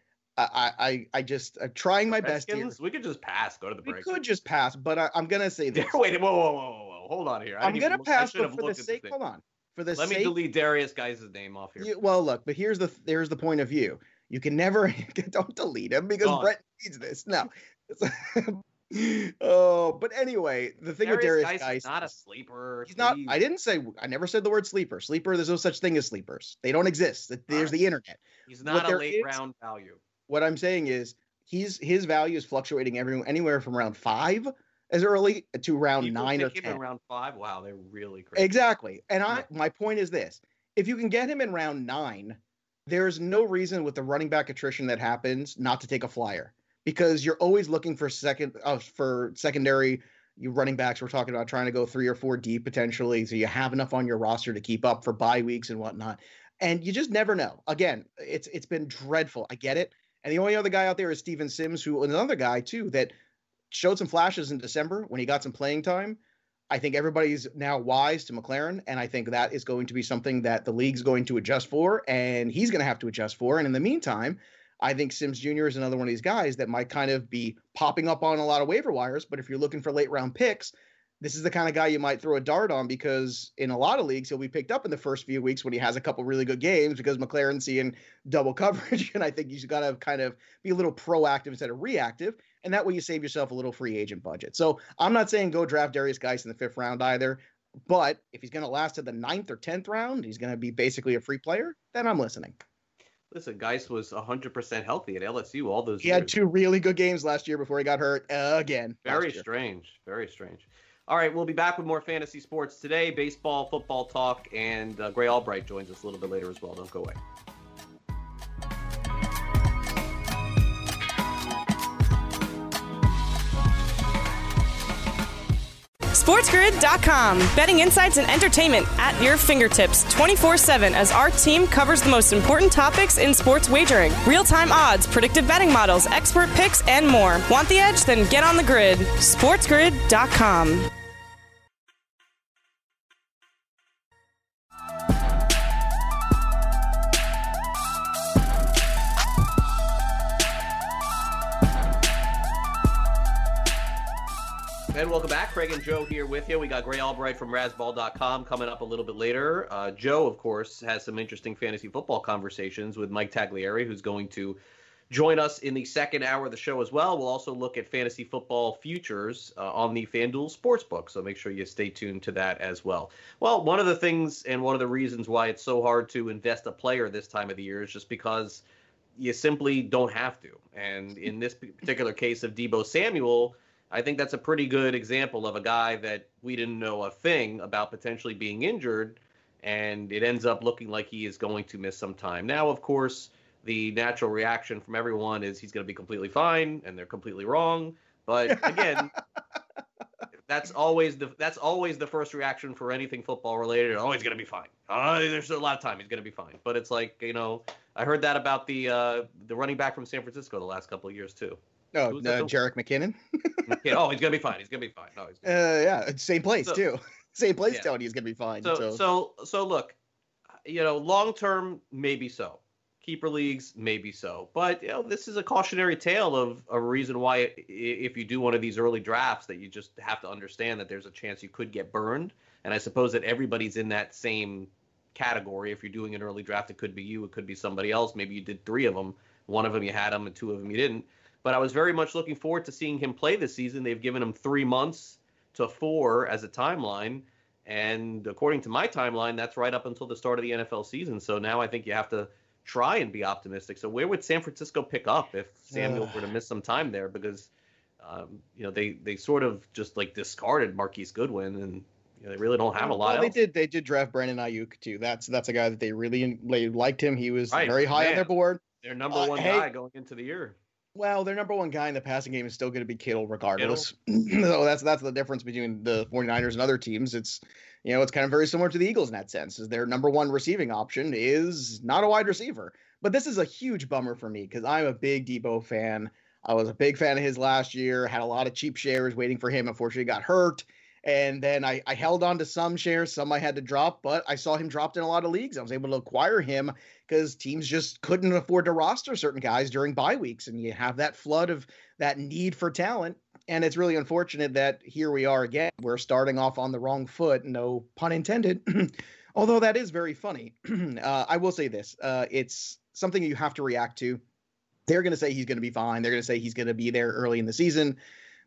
I, I, I just I'm trying my best here. We could just pass. Go to the break. We could just pass, but I, am gonna say this. Wait, whoa, whoa, whoa, whoa, hold on here. I am gonna pass, but for the sake, hold on. For the let me delete Derrius Guice name off here. Well, look, but here's the here's the point of view. You can never don't delete him because Brett needs this. No. oh, but anyway, the thing Derrius with Guice, Guice, not a sleeper. He's not. I didn't say. I never said the word sleeper. Sleeper. There's no such thing as sleepers. They don't exist. There's right. the internet. He's not what a late is, round value. What I'm saying is he's his value is fluctuating every, anywhere from round five as early to round People nine or ten. round five. Wow, they're really crazy. Exactly. And I my point is this: if you can get him in round nine, there's no reason with the running back attrition that happens not to take a flyer because you're always looking for second uh, for secondary you running backs. We're talking about trying to go three or four deep potentially, so you have enough on your roster to keep up for bye weeks and whatnot. And you just never know. Again, it's it's been dreadful. I get it. And the only other guy out there is Steven Sims, who another guy too that showed some flashes in December when he got some playing time. I think everybody's now wise to McLaurin, and I think that is going to be something that the league's going to adjust for, and he's going to have to adjust for. And in the meantime, I think Sims Jr. is another one of these guys that might kind of be popping up on a lot of waiver wires. But if you're looking for late round picks, this is the kind of guy you might throw a dart on because in a lot of leagues he'll be picked up in the first few weeks when he has a couple really good games because McLaurin's seeing double coverage, and I think you've got to kind of be a little proactive instead of reactive, and that way you save yourself a little free agent budget. So I'm not saying go draft Derrius Guice in the fifth round either, but if he's going to last to the ninth or tenth round, he's going to be basically a free player. Then I'm listening. Listen, Guice was 100% healthy at LSU all those he years. had two really good games last year before he got hurt again. Very strange. Very strange. All right, we'll be back with more fantasy sports today baseball, football talk, and uh, Grey Albright joins us a little bit later as well. Don't go away. SportsGrid.com. Betting insights and entertainment at your fingertips 24 7 as our team covers the most important topics in sports wagering real time odds, predictive betting models, expert picks, and more. Want the edge? Then get on the grid. SportsGrid.com. Welcome back. Craig and Joe here with you. We got Grey Albright from Razzball.com coming up a little bit later. Uh, Joe, of course, has some interesting fantasy football conversations with Mike Tagliere, who's going to join us in the second hour of the show as well. We'll also look at fantasy football futures uh, on the FanDuel Sportsbook, so make sure you stay tuned to that as well. Well, one of the things and one of the reasons why it's so hard to invest a player this time of the year is just because you simply don't have to. And in this particular case of Deebo Samuel, I think that's a pretty good example of a guy that we didn't know a thing about potentially being injured, and it ends up looking like he is going to miss some time. Now, of course, the natural reaction from everyone is he's going to be completely fine, and they're completely wrong. But again, that's always the that's always the first reaction for anything football related. Oh, he's going to be fine. Oh, there's a lot of time. He's going to be fine. But it's like you know, I heard that about the uh, the running back from San Francisco the last couple of years too. Oh, uh, Jerick McKinnon. McKinnon. Oh, he's gonna be fine. He's gonna be fine. Oh, he's uh, yeah, same place so, too. Same place yeah. telling he's gonna be fine. So, so, so, so look, you know, long term, maybe so. Keeper leagues, maybe so. But you know, this is a cautionary tale of a reason why, if you do one of these early drafts, that you just have to understand that there's a chance you could get burned. And I suppose that everybody's in that same category. If you're doing an early draft, it could be you, it could be somebody else. Maybe you did three of them. One of them you had them, and two of them you didn't but I was very much looking forward to seeing him play this season. They've given him three months to four as a timeline. And according to my timeline, that's right up until the start of the NFL season. So now I think you have to try and be optimistic. So where would San Francisco pick up if Samuel were to miss some time there? Because um, you know they they sort of just like discarded Marquise Goodwin, and you know, they really don't have a lot. Well, they did. They did draft Brandon Aiyuk too. That's that's a guy that they really they liked him. He was Right, very high on their board. Their number Uh, one hey- guy going into the year. Well, their number one guy in the passing game is still going to be Kittle regardless. so that's that's the difference between the 49ers and other teams. It's you know, it's kind of very similar to the Eagles in that sense. Is their number one receiving option is not a wide receiver. But this is a huge bummer for me because I'm a big Deebo fan. I was a big fan of his last year, had a lot of cheap shares waiting for him. Unfortunately, got hurt. And then I, I held on to some shares, some I had to drop, but I saw him dropped in a lot of leagues. I was able to acquire him because teams just couldn't afford to roster certain guys during bye weeks. And you have that flood of that need for talent. And it's really unfortunate that here we are again. We're starting off on the wrong foot, no pun intended. Although that is very funny. uh, I will say this uh, it's something you have to react to. They're going to say he's going to be fine. They're going to say he's going to be there early in the season.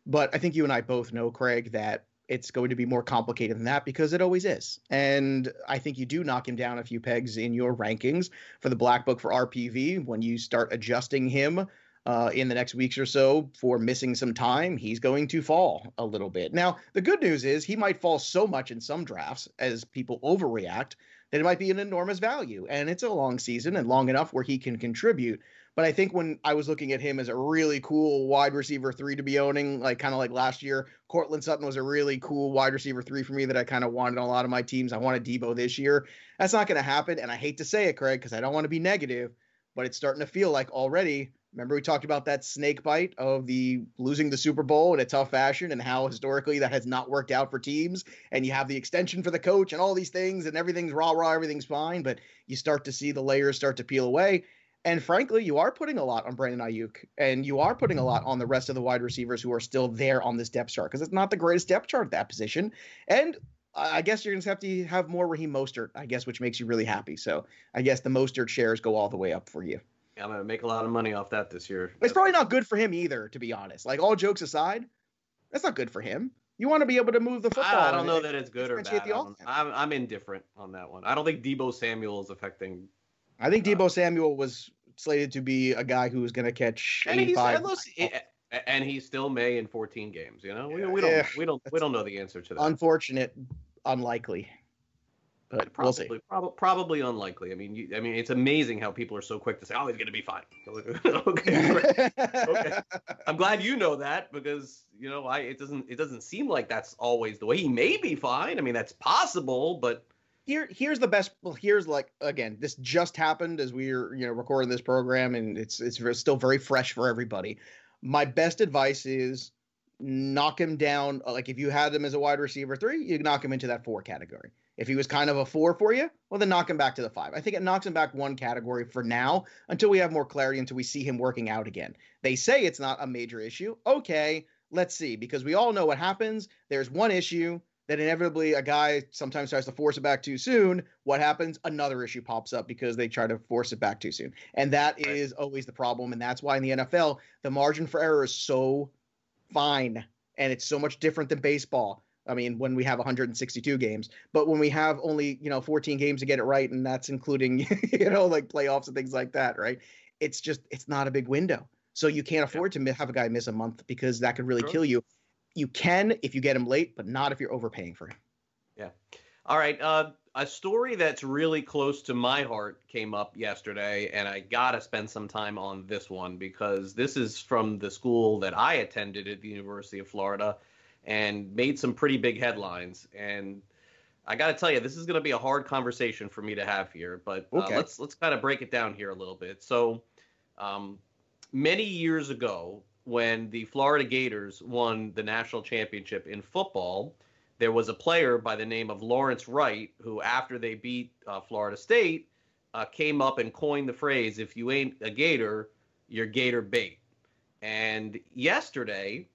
But I think you and I both know, Craig, that it's going to be more complicated than that because it always is. And I think you do knock him down a few pegs in your rankings for the Black Book for RPV when you start adjusting him uh, in the next weeks or so for missing some time. He's going to fall a little bit. Now, the good news is he might fall so much in some drafts as people overreact that it might be an enormous value. And it's a long season and long enough where he can contribute. But I think when I was looking at him as a really cool wide receiver three to be owning, like kind of like last year, Courtland Sutton was a really cool wide receiver three for me that I kind of wanted on a lot of my teams. I wanted Deebo this year. That's not going to happen. And I hate to say it, Craig, because I don't want to be negative, but it's starting to feel like already. Remember, we talked about that snake bite of the losing the Super Bowl in a tough fashion and how historically that has not worked out for teams. And you have the extension for the coach and all these things, and everything's rah rah, everything's fine. But you start to see the layers start to peel away. And frankly, you are putting a lot on Brandon Aiyuk, and you are putting a lot on the rest of the wide receivers who are still there on this depth chart because it's not the greatest depth chart at that position. And I guess you're going to have to have more Raheem Mostert, I guess, which makes you really happy. So I guess the Mostert shares go all the way up for you. I'm gonna make a lot of money off that this year. It's probably not good for him either, to be honest. Like all jokes aside, that's not good for him. You want to be able to move the football. I, I don't know that it's good or bad. the I don't- offense. I'm, I'm indifferent on that one. I don't think Deebo Samuel is affecting. I think Deebo Samuel was slated to be a guy who was going to catch And he's 85. and, eh, and he still may in 14 games. You know, we, we don't Yeah, we don't we don't know the answer to that. Unfortunate, unlikely. But we'll. Probably, prob- probably unlikely. I mean, you, I mean, it's amazing how people are so quick to say, "Oh, he's going to be fine." okay, okay. I'm glad you know that because you know, I it doesn't it doesn't seem like that's always the way. He may be fine. I mean, that's possible, but Here, here's the best. Well, here's like again, this just happened as we're you know recording this program, and it's it's still very fresh for everybody. My best advice is knock him down. Like if you had him as a wide receiver three, you knock him into that four category. If he was kind of a four for you, well then knock him back to the five. I think it knocks him back one category for now until we have more clarity, until we see him working out again. They say it's not a major issue. Okay, let's see, because we all know what happens. There's one issue that inevitably a guy sometimes tries to force it back too soon. What happens? Another issue pops up because they try to force it back too soon. And that is always the problem. And that's why in the NFL, the margin for error is so fine and it's so much different than baseball. I mean, when we have 162 games, but when we have only, you know, 14 games to get it right, and that's including, you know, like playoffs and things like that, right? It's just, it's not a big window. So you can't afford to have a guy miss a month because that could really Sure. kill you. You can if you get him late, but not if you're overpaying for him. Yeah. All right. Uh, a story that's really close to my heart came up yesterday, and I got to spend some time on this one because this is from the school that I attended at the University of Florida and made some pretty big headlines. And I got to tell you, this is going to be a hard conversation for me to have here, but uh, Okay. let's let's kind of break it down here a little bit. So, um, many years ago, when the Florida Gators won the national championship in football, there was a player by the name of Lawrence Wright who, after they beat uh, Florida State, uh, came up and coined the phrase, "If you ain't a Gator, you're Gator bait." And yesterday,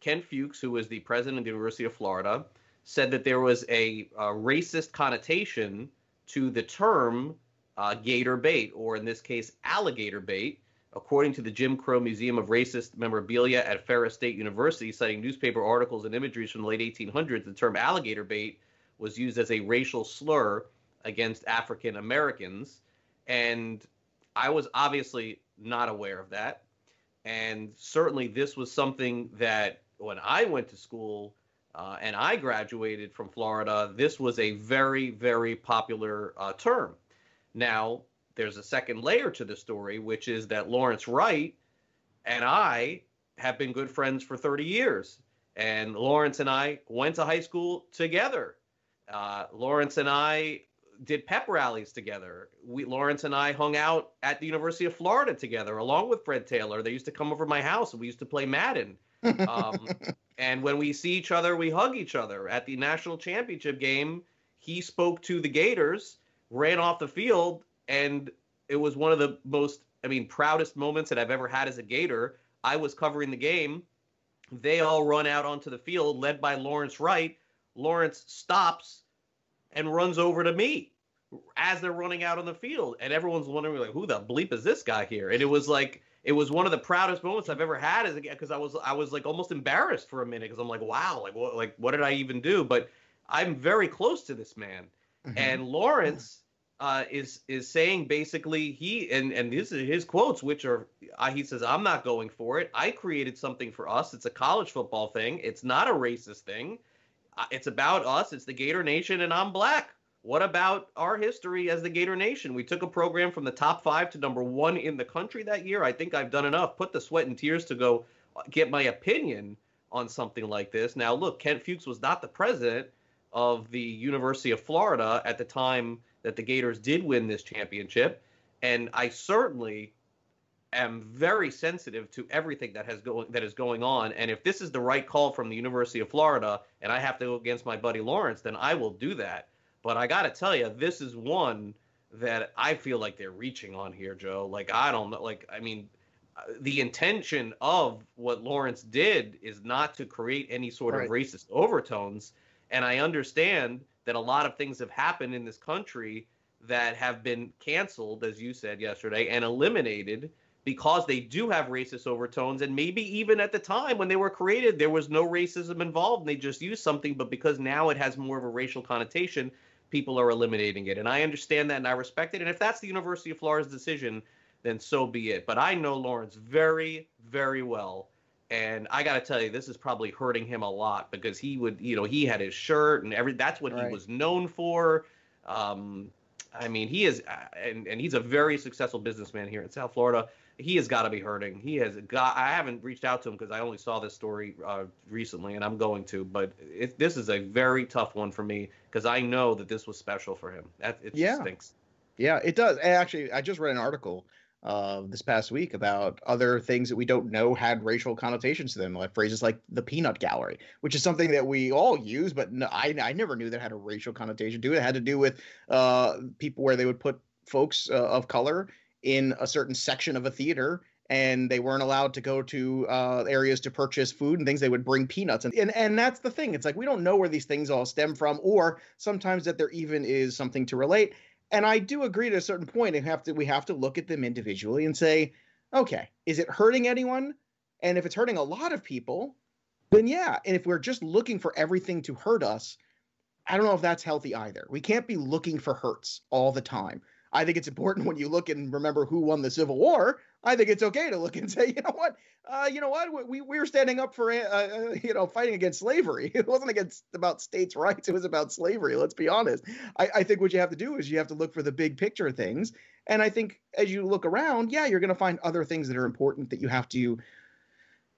Kent Fuchs, who was the president of the University of Florida, said that there was a, a racist connotation to the term uh, gator bait, or in this case, alligator bait, according to the Jim Crow Museum of Racist Memorabilia at Ferris State University, citing newspaper articles and imageries from the late 1800s. The term alligator bait was used as a racial slur against African Americans. And I was obviously not aware of that. And certainly this was something that when I went to school uh, and I graduated from Florida, this was a very, very popular uh, term. Now, there's a second layer to the story, which is that Lawrence Wright and I have been good friends for 30 years. And Lawrence and I went to high school together. Uh, Lawrence and I did pep rallies together. We Lawrence and I hung out at the University of Florida together, along with Fred Taylor. They used to come over my house and we used to play Madden. Um, and when we see each other, we hug each other. At the national championship game, he spoke to the Gators, ran off the field, and it was one of the most, I mean, proudest moments that I've ever had as a Gator. I was covering the game. They all run out onto the field, led by Lawrence Wright. Lawrence stops and runs over to me as they're running out on the field, and everyone's wondering like, who the bleep is this guy here? And it was like it was one of the proudest moments I've ever had as because I was I was like almost embarrassed for a minute because I'm like, wow, like what like what did I even do? But I'm very close to this man, mm-hmm. and Lawrence. Uh, is is saying basically he and and these are his quotes, which are uh, he says I'm not going for it. I created something for us. It's a college football thing. It's not a racist thing. Uh, it's about us. It's the Gator Nation, and I'm black. What about our history as the Gator Nation? We took a program from the top five to number one in the country that year. I think I've done enough. Put the sweat and tears to go get my opinion on something like this. Now, look, Kent Fuchs was not the president of the University of Florida at the time that the Gators did win this championship. And I certainly am very sensitive to everything that has going that is going on. And if this is the right call from the University of Florida, and I have to go against my buddy Lawrence, then I will do that. But I got to tell you, this is one that I feel like they're reaching on here, Joe. Like I don't know, like I mean, uh, the intention of what Lawrence did is not to create any sort right. of racist overtones. And I understand that a lot of things have happened in this country that have been canceled, as you said yesterday, and eliminated because they do have racist overtones and maybe even at the time when they were created there was no racism involved and they just used something but because now it has more of a racial connotation people are eliminating it. And i understand that and i respect it. And if that's the university of florida's decision then so be it. But i know lawrence very very well. And i got to tell you this is probably hurting him a lot because he would you know he had his shirt and every that's what right. he was known for. Um, I mean, he is, uh, and, and he's a very successful businessman here in South Florida he has got to be hurting. He has got. I haven't reached out to him because I only saw this story uh, recently, and I'm going to. But it, this is a very tough one for me because I know that this was special for him. That it yeah. stinks. Yeah, it does. Actually, I just read an article uh, this past week about other things that we don't know had racial connotations to them, like phrases like the peanut gallery, which is something that we all use, but no, I, I never knew that had a racial connotation to it. It had to do with uh, people where they would put folks uh, of color in a certain section of a theater and they weren't allowed to go to uh, areas to purchase food and things. They would bring peanuts, and, and and that's the thing. It's like we don't know where these things all stem from, or sometimes that there even is something to relate. And I do agree to a certain point. And have to we have to look at them individually and say, okay, is it hurting anyone? And if it's hurting a lot of people, then yeah. And if we're just looking for everything to hurt us, I don't know if that's healthy either. We can't be looking for hurts all the time. I think it's important when you look and remember who won the Civil War. I think it's okay to look and say, you know what, uh, you know what, we, we were standing up for, uh, uh, you know, fighting against slavery. It wasn't against about states' rights. It was about slavery. Let's be honest. I, I think what you have to do is you have to look for the big picture things. And I think as you look around, yeah, you're going to find other things that are important that you have to,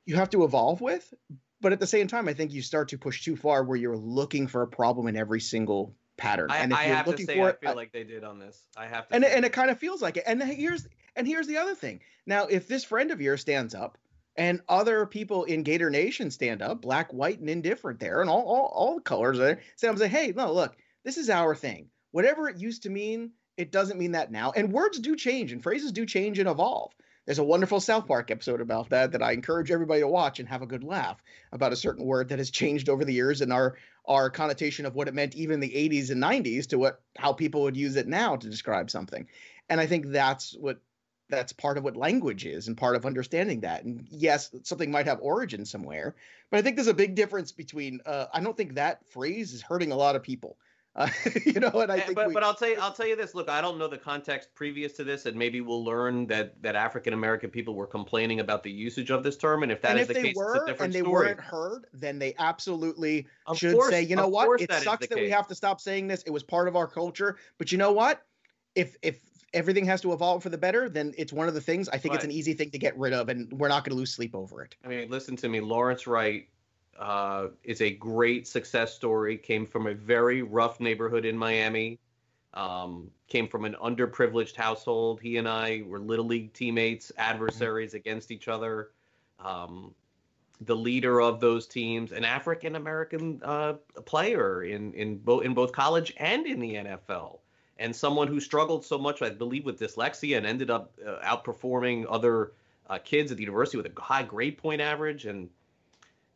you have to evolve with. But at the same time, I think you start to push too far where you're looking for a problem in every single pattern. I, and if I you're looking say, for I feel it, like they did on this. I have to. And and it kind of feels like it. And here's and here's the other thing. Now, if this friend of yours stands up, and other people in Gator Nation stand up, black, white, and indifferent there, and all all, all the colors are there, say, I'm saying, hey, no, look, this is our thing. Whatever it used to mean, it doesn't mean that now. And words do change, and phrases do change and evolve. There's a wonderful South Park episode about that that I encourage everybody to watch and have a good laugh about a certain word that has changed over the years and our our connotation of what it meant even in the 80s and 90s to what how people would use it now to describe something. And I think that's what that's part of what language is and part of understanding that. And yes, something might have origin somewhere, but I think there's a big difference between uh, I don't think that phrase is hurting a lot of people. Uh, you know, and I Eh, think but we, but I'll tell you I'll tell you this. Look, I don't know the context previous to this, and maybe we'll learn that that African American people were complaining about the usage of this term, and if that and is if the case, were it's a different and they story. weren't heard, then they absolutely Of should course- say, you know what, it that sucks that we have to stop saying this. It was part of our culture, but you know what? If if everything has to evolve for the better, then it's one of the things. I think it's an easy thing to get rid of, and we're not going to lose sleep over it. I mean, listen to me. Lawrence Wright uh, is a great success story. Came from a very rough neighborhood in Miami. Um, came from an underprivileged household. He and I were little league teammates, adversaries against each other. Um, the leader of those teams, an African American uh, player in in both in both college and in the NFL, and someone who struggled so much, I believe, with dyslexia and ended up uh, outperforming other uh, kids at the university with a high grade point average. And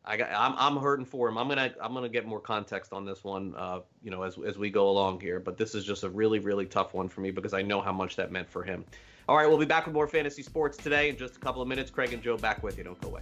I got, I'm I'm hurting for him. I'm gonna I'm gonna get more context on this one, uh, you know, as as we go along here. But this is just a really really tough one for me because I know how much that meant for him. All right, we'll be back with more fantasy sports today in just a couple of minutes. Craig and Joe back with you. Don't go away.